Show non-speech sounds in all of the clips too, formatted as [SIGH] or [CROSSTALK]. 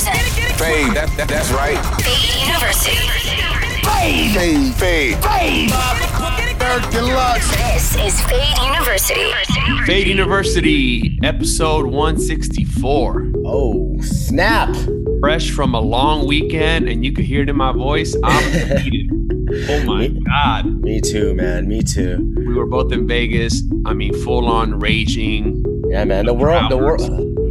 Fade. That, that, that's right. Fade University. Fade. Fade. Fade. Fade. Third This is Fade University. Fade University, episode 164. Oh, snap. Fresh from a long weekend, and you can hear it in my voice. I'm [LAUGHS] defeated. Oh my me, God. Me too, man. Me too. We were both in Vegas. I mean, full on raging. Yeah, man. The world, the world,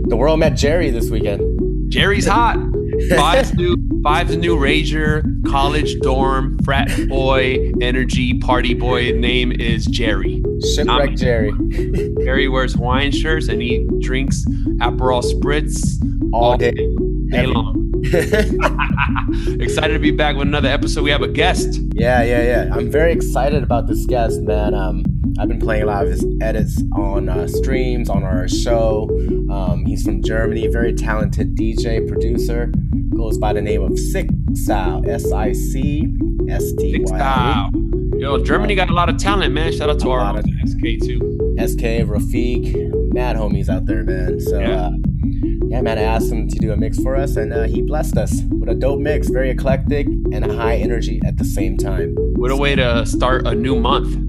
the world met Jerry this weekend. Jerry's hot. [LAUGHS] Five's new, Five's new rager, college dorm, frat boy, energy party boy. Name is Jerry. Shipwreck Jerry. [LAUGHS] Jerry wears Hawaiian shirts and he drinks Aperol spritz all, all day, day, day long. [LAUGHS] excited to be back with another episode. We have a guest. Yeah, yeah, yeah. I'm very excited about this guest, man. Um, I've been playing a lot of his edits on uh, streams, on our show. Um, he's from Germany, very talented DJ, producer. Goes by the name of Sick Style, S I C S T Y. Yo, Germany got a lot of talent, man. Shout out to a our of, SK too. SK, Rafiq, mad homies out there, man. So, yeah. Uh, yeah, man, I asked him to do a mix for us, and uh, he blessed us with a dope mix, very eclectic and high energy at the same time. What a way to start a new month!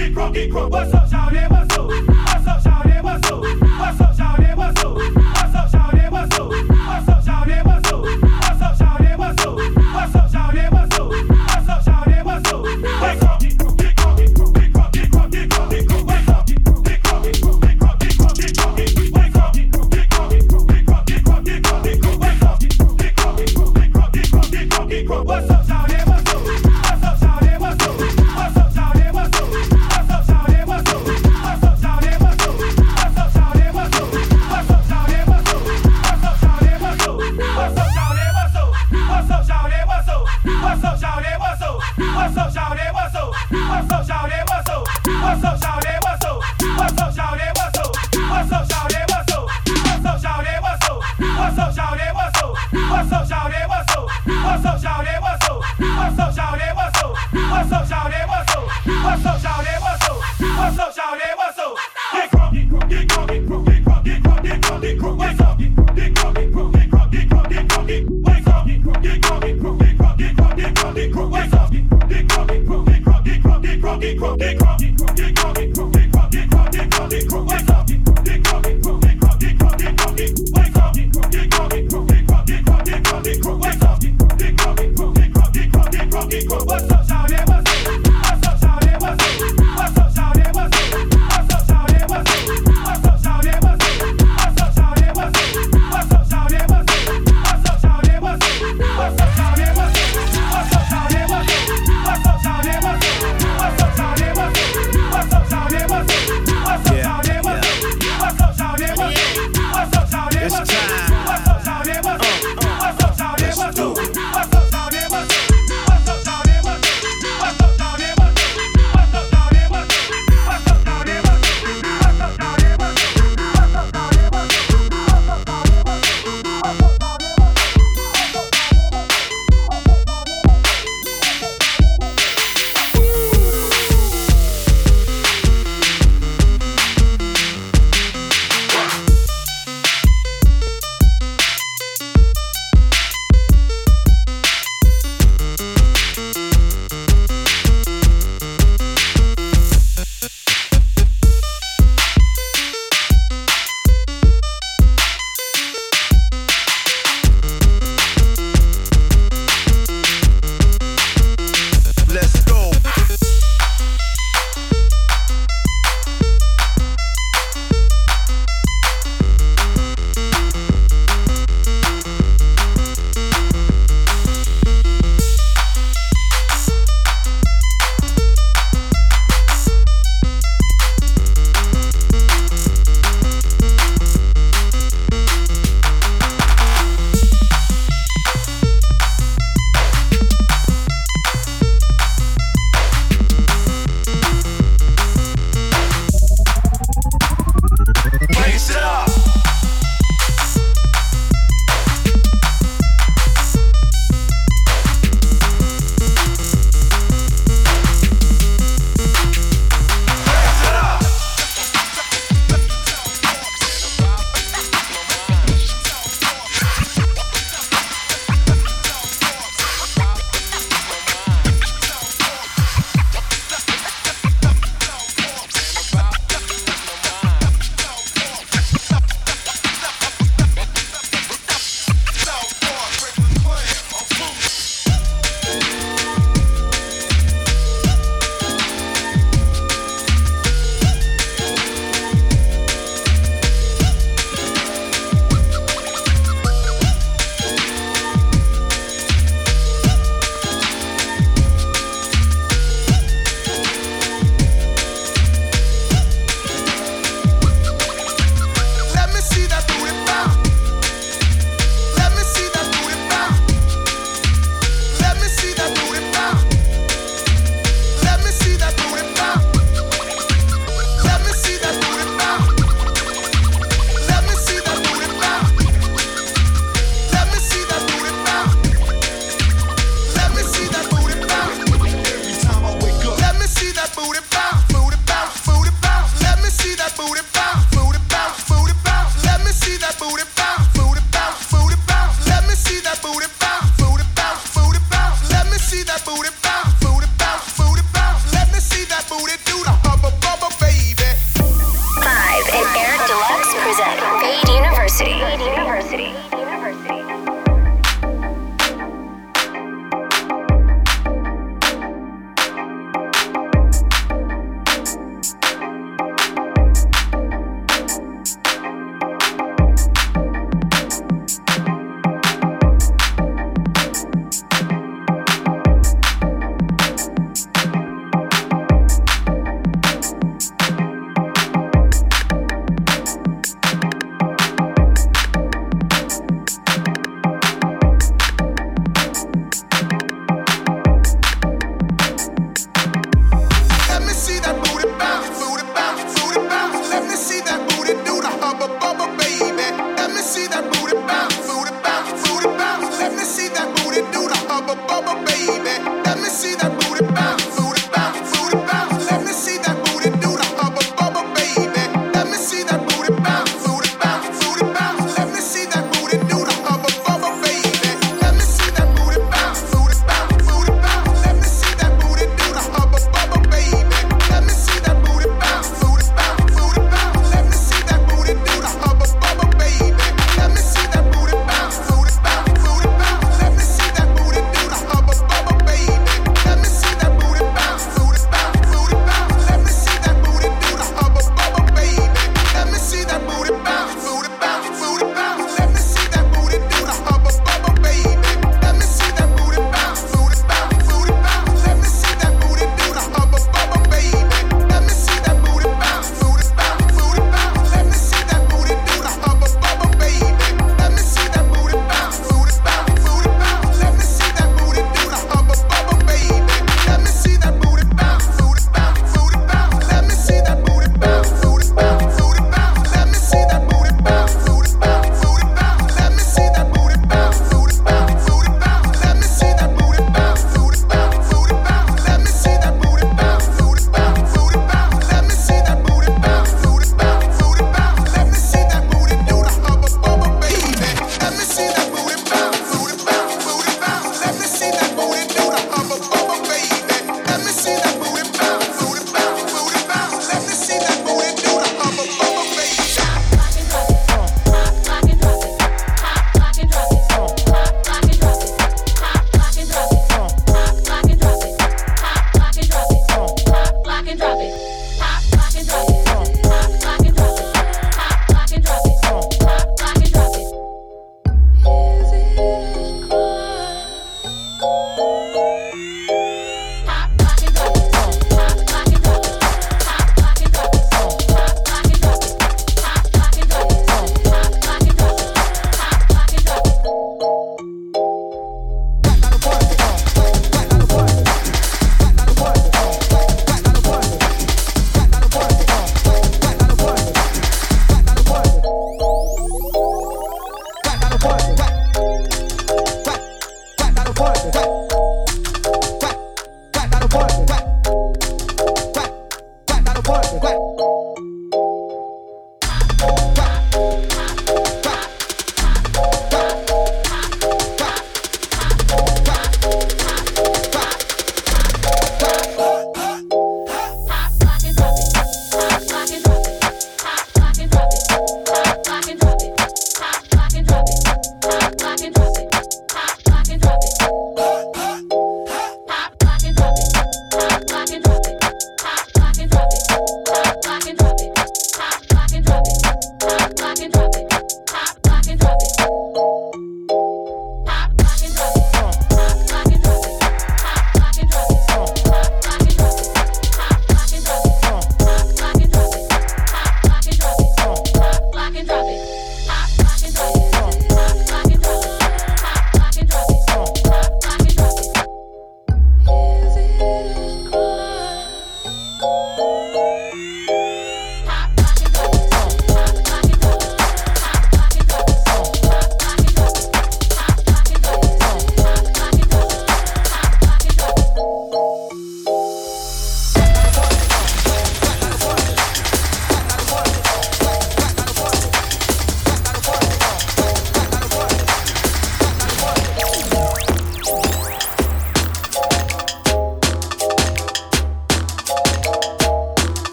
Get crunk, get crunk. What's up, y'all?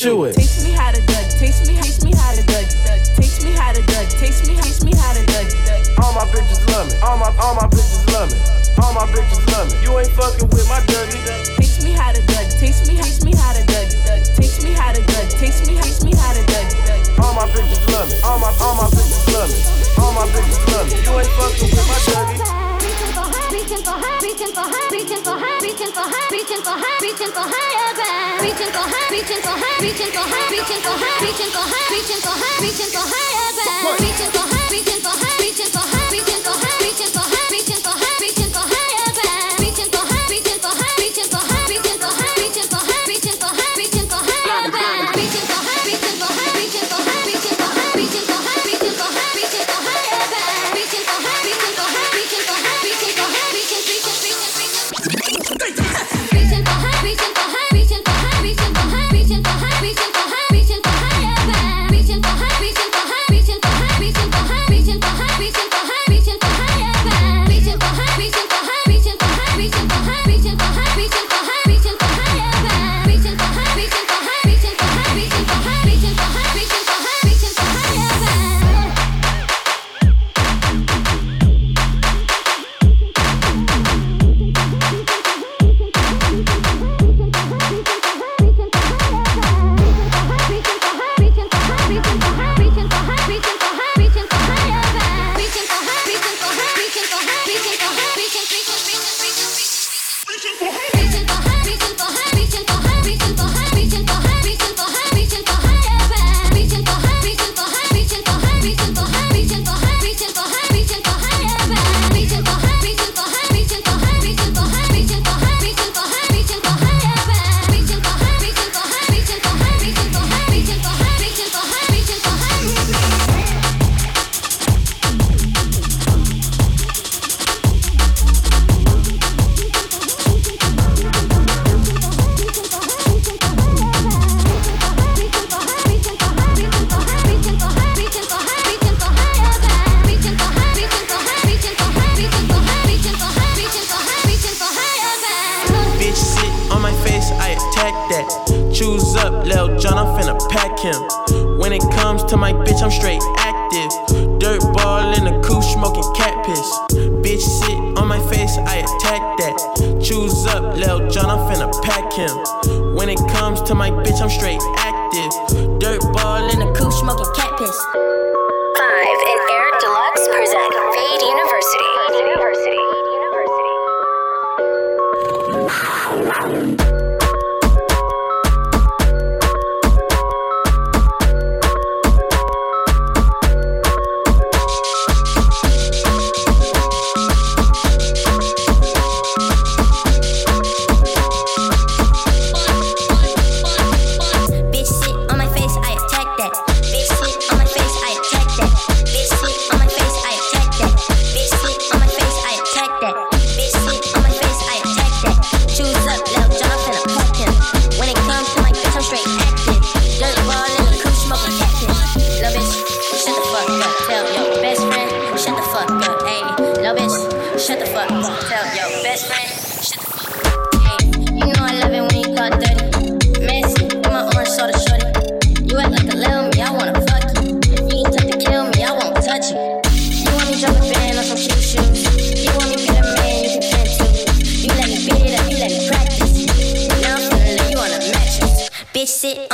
to it. reaching for high, reaching for high, reaching for high, reaching for high, reaching for high, reaching for high, reaching for high, reaching for high, reaching for high.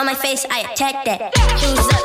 My face, I attack that.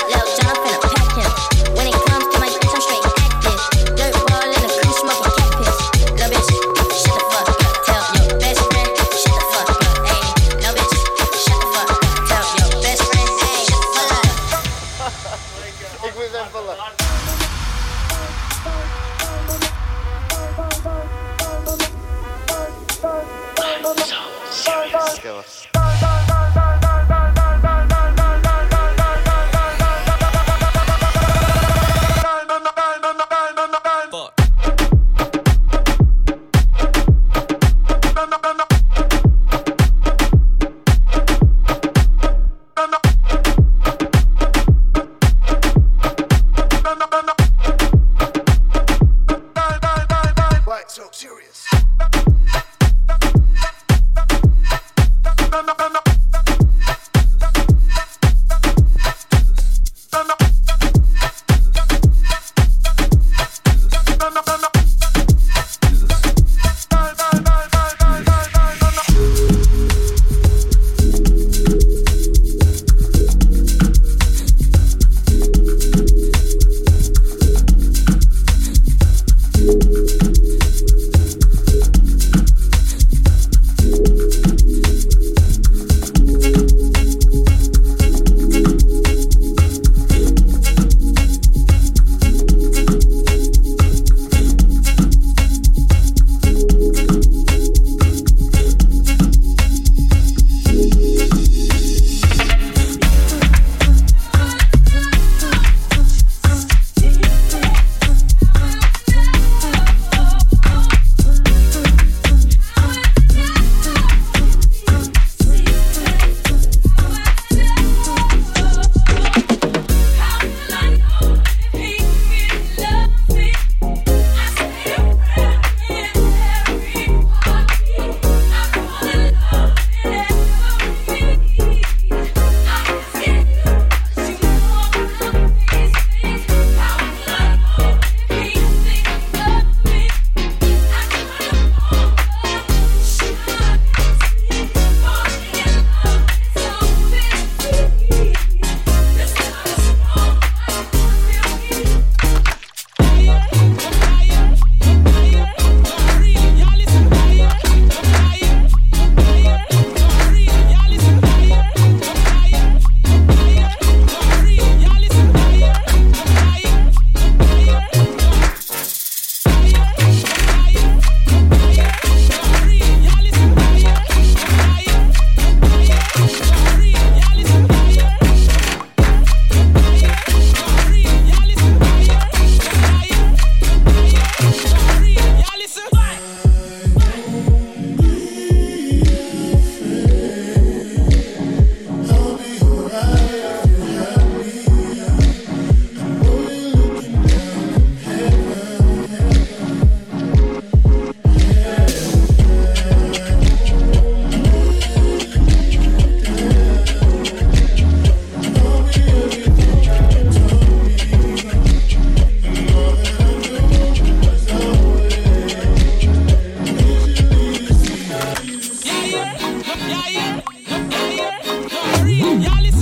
Y'all listen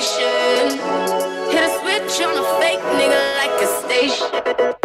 Hit a switch on a fake nigga like a station.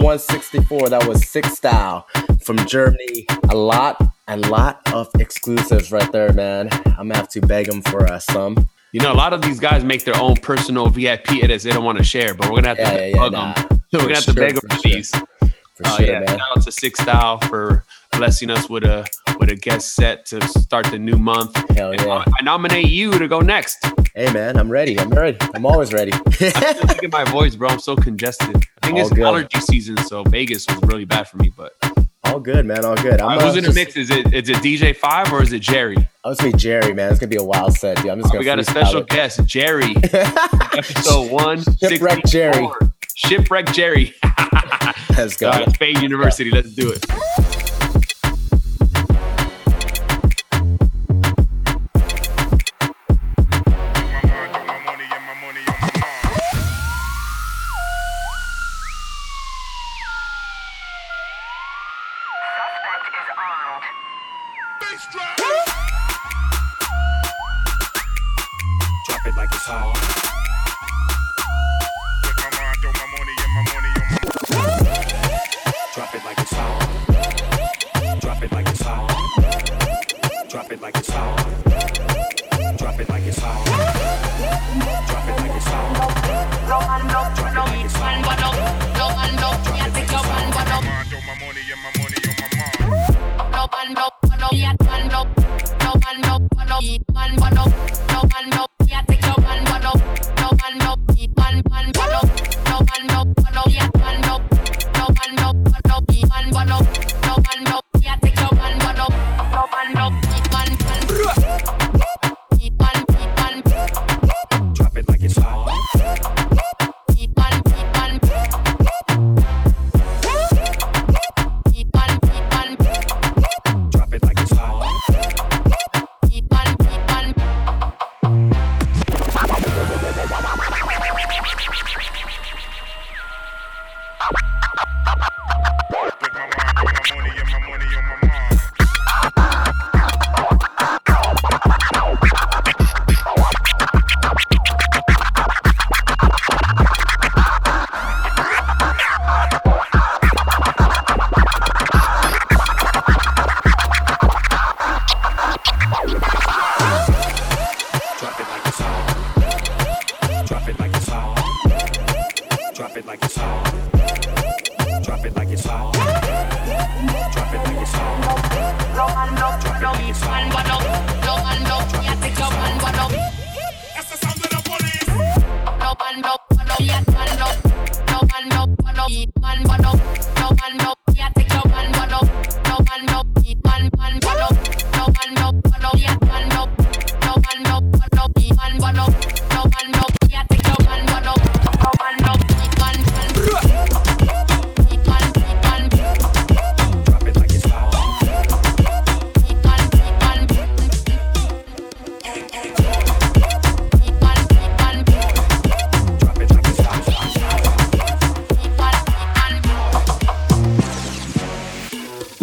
164. That was Six Style from Germany. A lot, a lot of exclusives right there, man. I'm gonna have to beg them for uh, some. You know, a lot of these guys make their own personal VIP edits they don't want to share, but we're gonna have to Yeah, yeah, yeah, bug nah. them. [LAUGHS] We're For gonna have to sure, beg them for for sure. these. For Uh, sure, yeah, man. shout out to Six Style for blessing us with a with a guest set to start the new month. Hell And yeah. I, I nominate you to go next. Hey, man, I'm ready. I'm ready. I'm always ready. [LAUGHS] Look at my voice, bro. I'm so congested. I think All it's good. allergy season, so Vegas was really bad for me. But all good, man. All good. I'm uh, who's in the mix? Is it is it DJ Five or is it Jerry? I'm just be Jerry, man. It's gonna be a wild set, dude. I'm just gonna. We got a special guest, Jerry. [LAUGHS] Episode one. Shipwreck Jerry. Shipwreck Jerry. [LAUGHS] Let's go. Uh, Fade University. Let's do it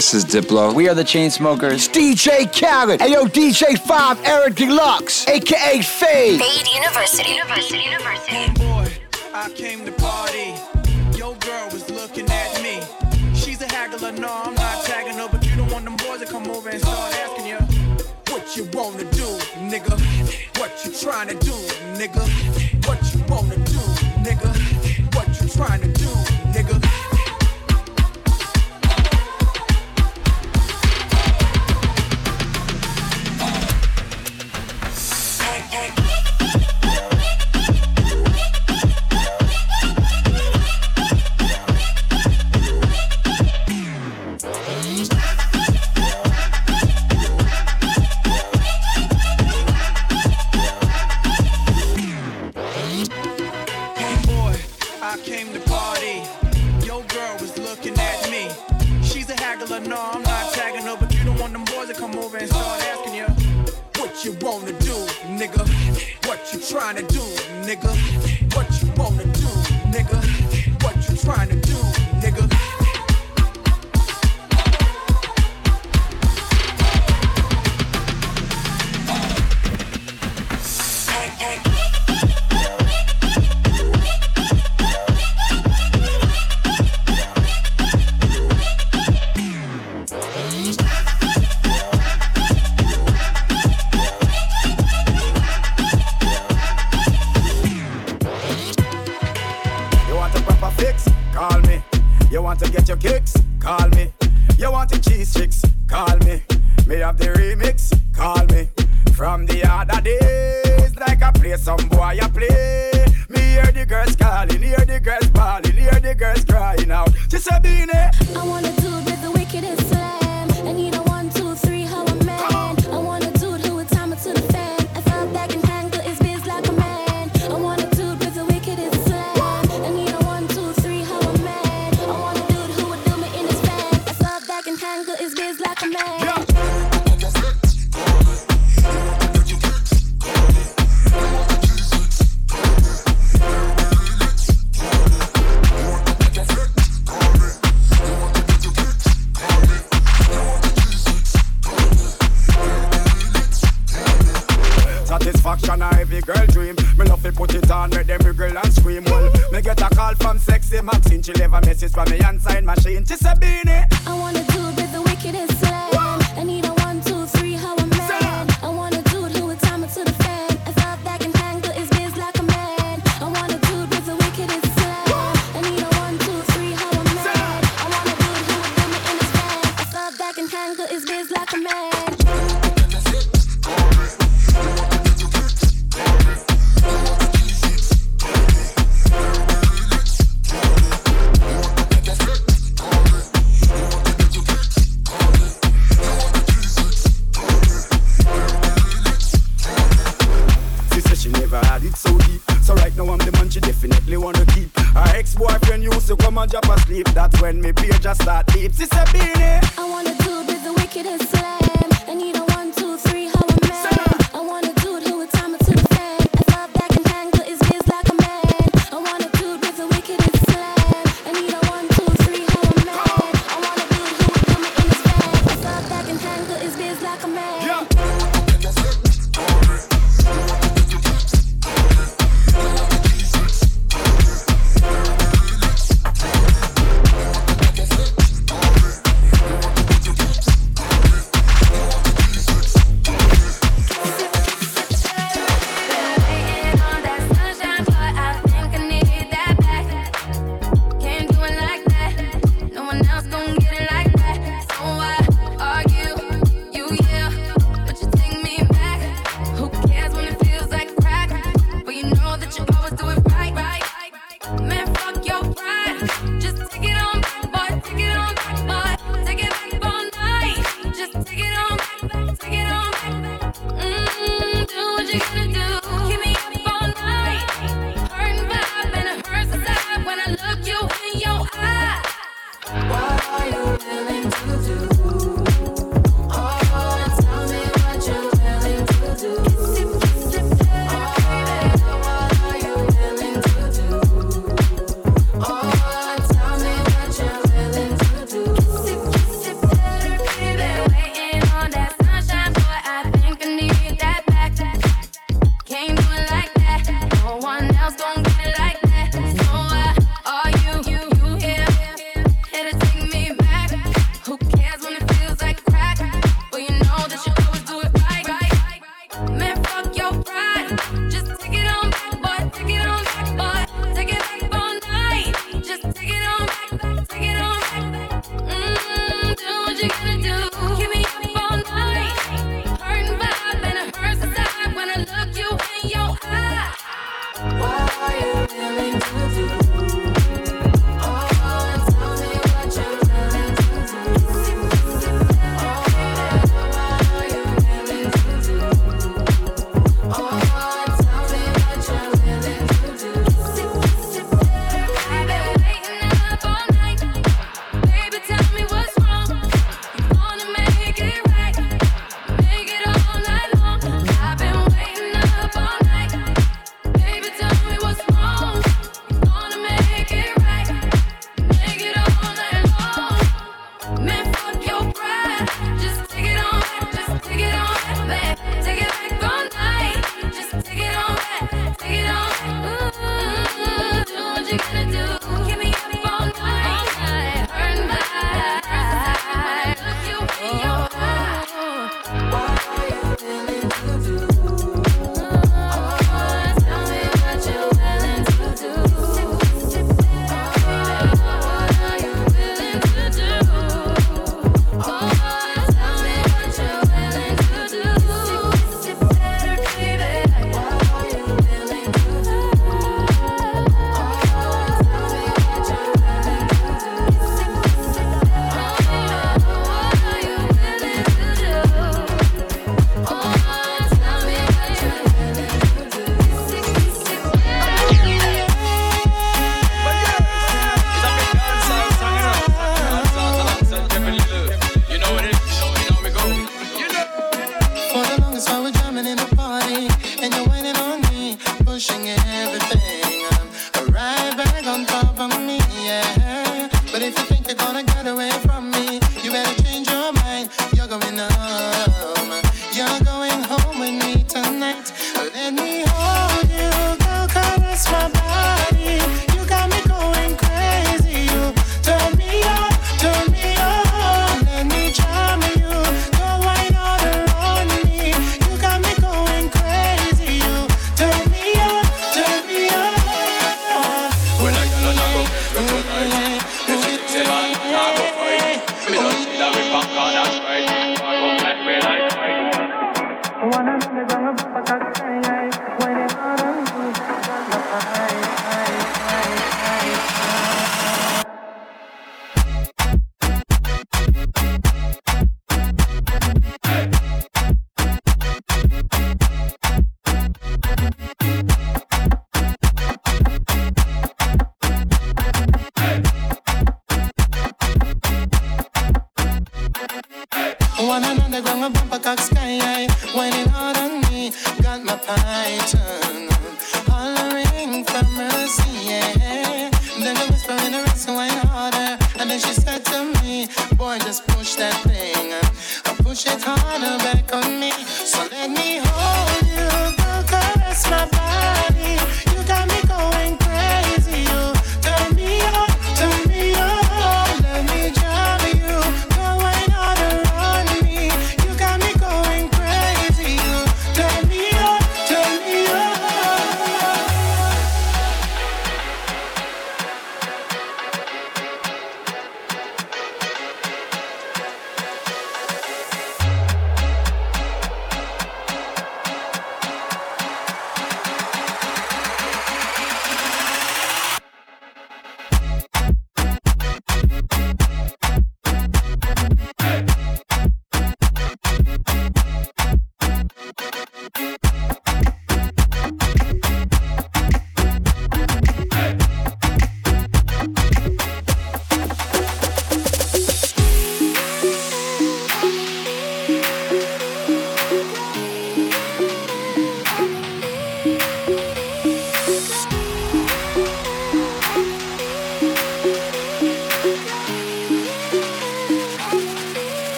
This is Diplo. We are the Chainsmokers. DJ Khaled. Hey yo, DJ 5, Eric Deluxe, aka Fade. Fade University. University. University. boy, I came to party. Your girl was looking at me. She's a haggler, no, I'm not tagging her, but you don't want them boys to come over and start asking you what you wanna do, nigga. What you trying to do, nigga. What you wanna do,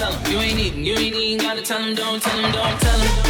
tell him. You ain't eating, you ain't even gotta tell him, don't tell him, don't tell him.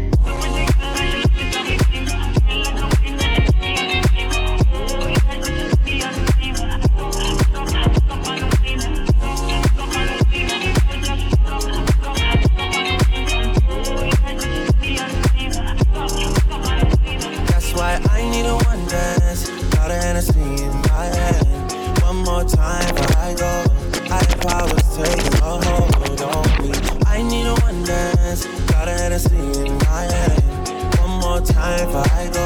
mind for I go.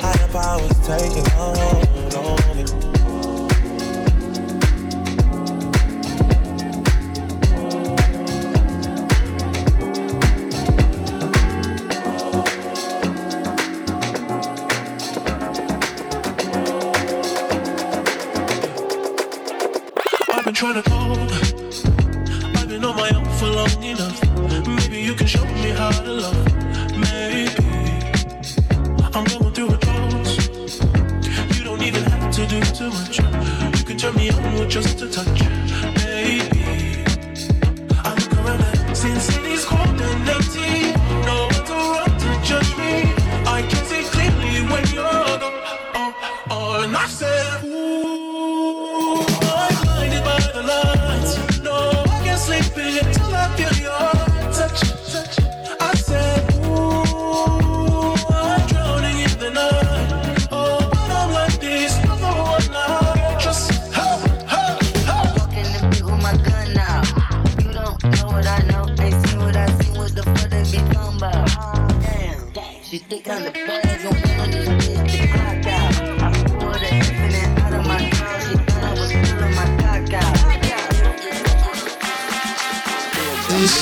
Higher powers taking hold.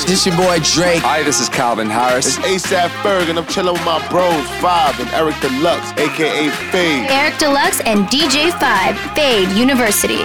This your boy Drake. Hi, this is Calvin Harris. It's ASAP Ferg, and I'm chilling with my bros, Five and Eric Deluxe, aka Fade. Eric Deluxe and DJ Five, Fade University.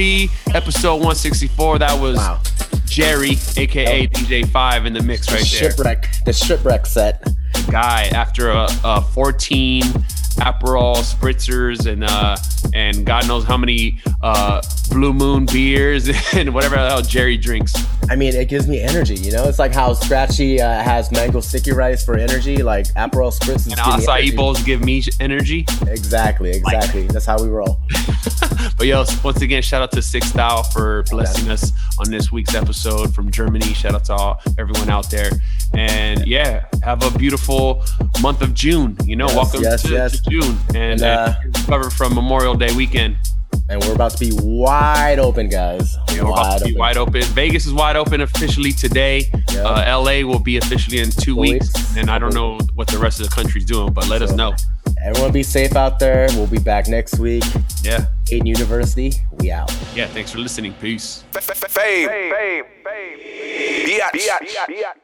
Episode 164. That was Jerry, aka DJ Five, in the mix right there. Shipwreck, the shipwreck set. Guy after a, a 14 Aperol spritzers and uh and God knows how many uh Blue Moon beers [LAUGHS] and whatever the hell Jerry drinks. I mean, it gives me energy. You know, it's like how Scratchy uh, has mango sticky rice for energy. Like Aperol spritzers And acai bowls give me energy. Exactly, exactly. That's how we roll. [LAUGHS] But yo, once again, shout out to Six Style for blessing us on this week's episode from Germany. Shout out to all everyone out there. And yeah, have a beautiful month of June. You know, Yes, welcome yes, to, yes. to June and, And, uh, uh, recover from Memorial Day weekend. And we're about to be wide open, guys. Yeah, we're about to be wide open. Vegas is wide open officially today. Uh, LA will be officially in two weeks. And I don't know what the rest of the country's doing, but let us know. Everyone be safe out there. We'll be back next week. Yeah. Aiden University, we out. Yeah, thanks for listening. Peace. Fame. Fame. Fame. Biatch. Biatch.